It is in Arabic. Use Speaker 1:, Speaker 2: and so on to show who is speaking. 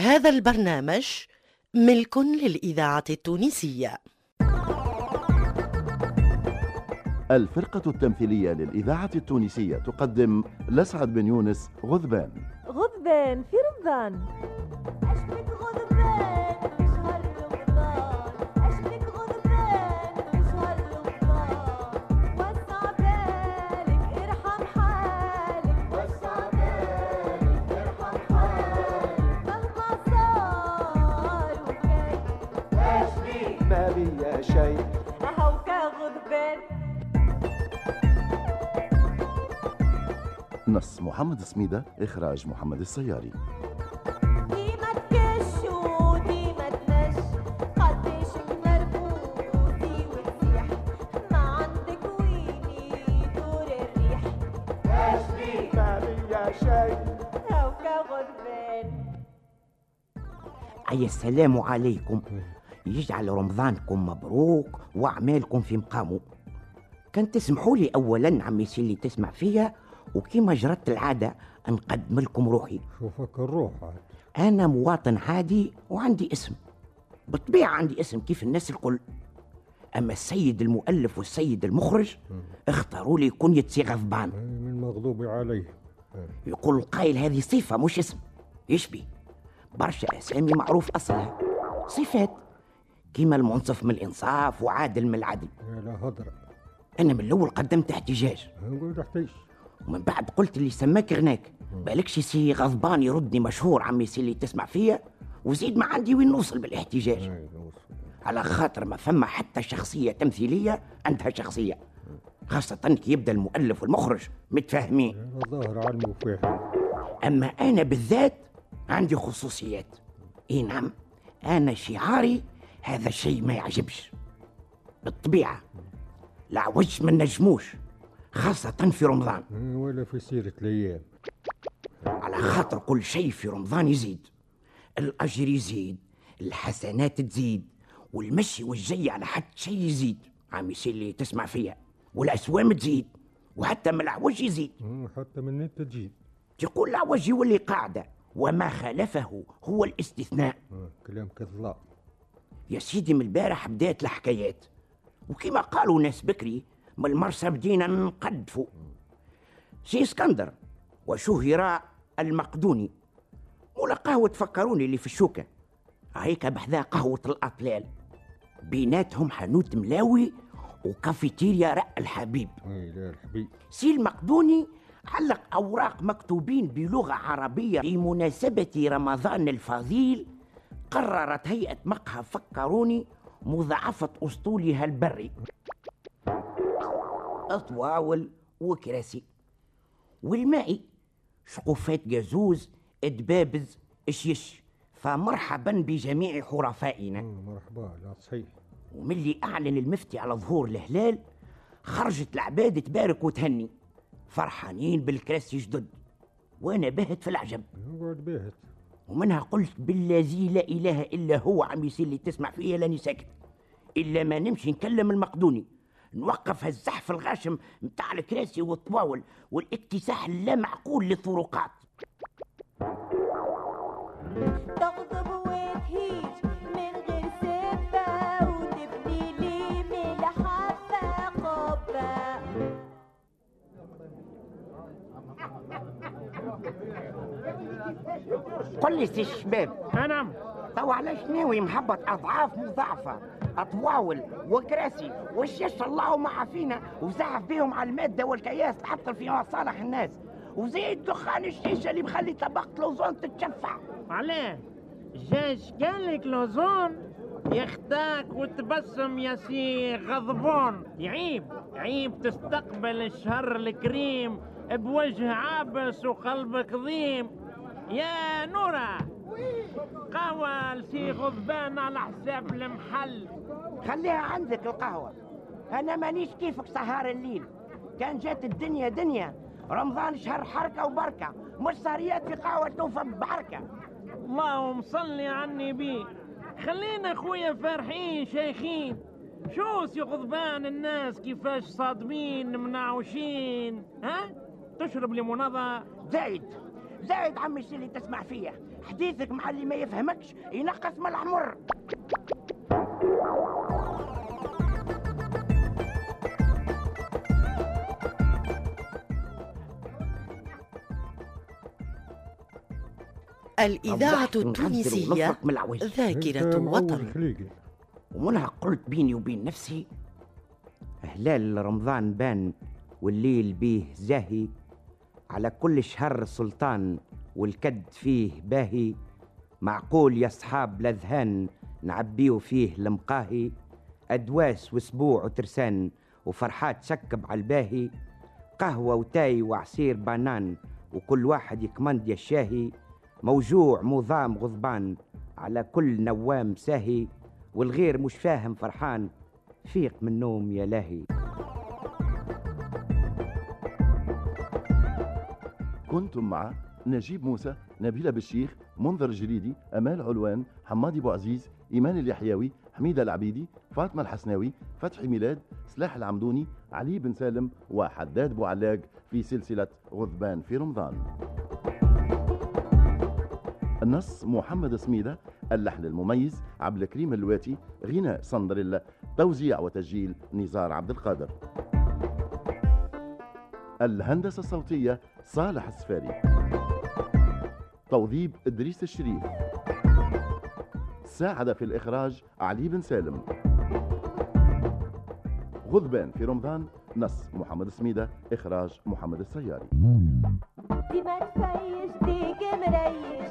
Speaker 1: هذا البرنامج ملك للإذاعة التونسية.
Speaker 2: الفرقة التمثيلية للإذاعة التونسية تقدم لسعد بن يونس غذبان.
Speaker 3: غضبان في رمضان.
Speaker 4: شيء.
Speaker 3: أهو كغضبان
Speaker 2: نص محمد سميدة إخراج محمد السياري
Speaker 5: ديما تكش وديما تنش. قديشك مربوطي وتسيح. ما عندك ويني دور الريح.
Speaker 4: ما بيا شيء
Speaker 3: أهو كغضبان
Speaker 6: آي السلام عليكم. يجعل رمضانكم مبروك وأعمالكم فيه مقامة كان تسمحوا لي أولا عمي سي اللي تسمع فيا وكما جرت العادة نقدم لكم روحي.
Speaker 7: شوفك الروح
Speaker 6: أنا مواطن عادي وعندي اسم. بالطبيعة عندي اسم كيف الناس الكل. أما السيد المؤلف والسيد المخرج اختاروا لي كنية سي غضبان
Speaker 7: أي من المغضوب عليه
Speaker 6: يقول القائل هذه صفة مش اسم. يشبه. برشا أسامي معروف أصلها. صفات كيما المنصف من الإنصاف وعادل من العدل.
Speaker 7: يا لا هضرة.
Speaker 6: أنا من الأول قدمت احتجاج.
Speaker 7: نقول تحتيش
Speaker 6: ومن بعد قلت اللي سماك غناك بالكش سي غضبان يردني مشهور عمي سي اللي تسمع فيا؟ وزيد ما عندي وين نوصل بالاحتجاج.
Speaker 7: نوصل.
Speaker 6: على خاطر ما فما حتى شخصية تمثيلية عندها شخصية. خاصة كي يبدأ المؤلف والمخرج متفاهمين.
Speaker 7: يا لا ظاهر علم
Speaker 6: أما أنا بالذات عندي خصوصيات. إي نعم أنا شعاري هذا الشيء ما يعجبش. بالطبيعة لا وجه ما نجموش خاصة في رمضان.
Speaker 7: ولا في سيرة الأيام.
Speaker 6: على خاطر كل شيء في رمضان يزيد. الأجر يزيد الحسنات تزيد والمشي والجي على حد شيء يزيد. عم يصير اللي تسمع فيها والأسوام تزيد وحتى من العوج يزيد.
Speaker 7: حتى من أنت تجيب
Speaker 6: تقول العوج يولي قاعدة وما خالفه هو الاستثناء.
Speaker 7: كلام كذاب
Speaker 6: يا سيدي من البارح بدات الحكايات. وكما قالوا ناس بكري من المرسى بدينا نقدفوا سي اسكندر وشهر المقدوني. ولا قهوة تفكروني اللي في الشوكة. هيك بحذا قهوة الأطلال. بيناتهم حانوت ملاوي وكافيتيريا رق الحبيب.
Speaker 7: لا الحبيب.
Speaker 6: سي المقدوني علق أوراق مكتوبين بلغة عربية بمناسبة رمضان الفضيل قررت هيئة مقهى فكروني مضاعفة أسطولها البري. أطواول وكراسي. والمائي شقوفات جازوز دبابز شيش فمرحبا بجميع حرفائنا.
Speaker 7: مرحبا. لا صحيح.
Speaker 6: وملي أعلن المفتي على ظهور الهلال خرجت العباد تبارك وتهني. فرحانين بالكراسي جدد. وأنا باهت في العجب
Speaker 7: باهت.
Speaker 6: ومنها قلت بالذي لا إله إلا هو عم يصير اللي تسمع فيا لاني ساكت. إلا ما نمشي نكلم المقدوني. نوقف هالزحف الغاشم متاع الكراسي والطواول والاكتساح اللا معقول للطرقات. سي الشباب.
Speaker 8: نعم
Speaker 6: تو علاش ناوي محبط أضعاف مضاعفة؟ أطواول وكراسي والشيش اللهم عافينا وزعف بيهم على المادة والكياس تحط في مصالح الناس. وزيد دخان الشيشة اللي مخلي طبقة الأوزون تتشفع.
Speaker 8: علاه جاش قالك لوزون يخداك وتبسم يا سي غضبون. يعيب عيب تستقبل الشهر الكريم بوجه عابس وقلبك ضيم. يا نورة قهوة لسي غضبان على حساب المحل.
Speaker 6: خليها عندك القهوة. أنا مانيش كيفك سهار الليل. كان جات الدنيا دنيا. رمضان شهر حركة وبركة. مش سهريات في قهوة توفى بحركة
Speaker 8: اللهم صل على النبي خلينا خويا فرحين شيخين. شو سي غضبان الناس كيفاش صادمين منعوشين ها؟ تشرب ليموناضة
Speaker 6: زايد. زايد عمي الشي اللي تسمع فيه حديثك مع اللي ما يفهمكش ينقص من الحمر
Speaker 1: الإذاعة التونسية ذاكرة وطن.
Speaker 6: ومنها قلت بيني وبين نفسي هلال رمضان بان والليل بيه زاهي. على كل شهر سلطان والكد فيه باهي. معقول يا صحاب الاذهان نعبيو فيه المقاهي أدواس وأسبوع وترسان وفرحات سكب على الباهي قهوة وتاي وعصير بانان وكل واحد يكمند يا الشاهي موجوع مضام غضبان على كل نوام ساهي. والغير مش فاهم فرحان فيق من النوم يا لاهي.
Speaker 2: كنتم مع نجيب موسى نبيلة بالشيخ منذر جريدي أمال علوان حمادي أبو عزيز إيمان اليحيوي حميدة العبيدي فاطمة الحسناوي فتحي ميلاد سلاح العمدوني علي بن سالم وحداد بوعلاق في سلسلة غضبان في رمضان. النص محمد سميدة اللحن المميز عبد الكريم اللواتي غناء صندريلا توزيع وتسجيل نزار عبد القادر. الهندسة الصوتية صالح السفاري. توظيب إدريس الشريف. ساعد في الإخراج علي بن سالم. غضبان في رمضان نص محمد سميدة إخراج محمد السياري.
Speaker 5: ديما تفيش ديك مريش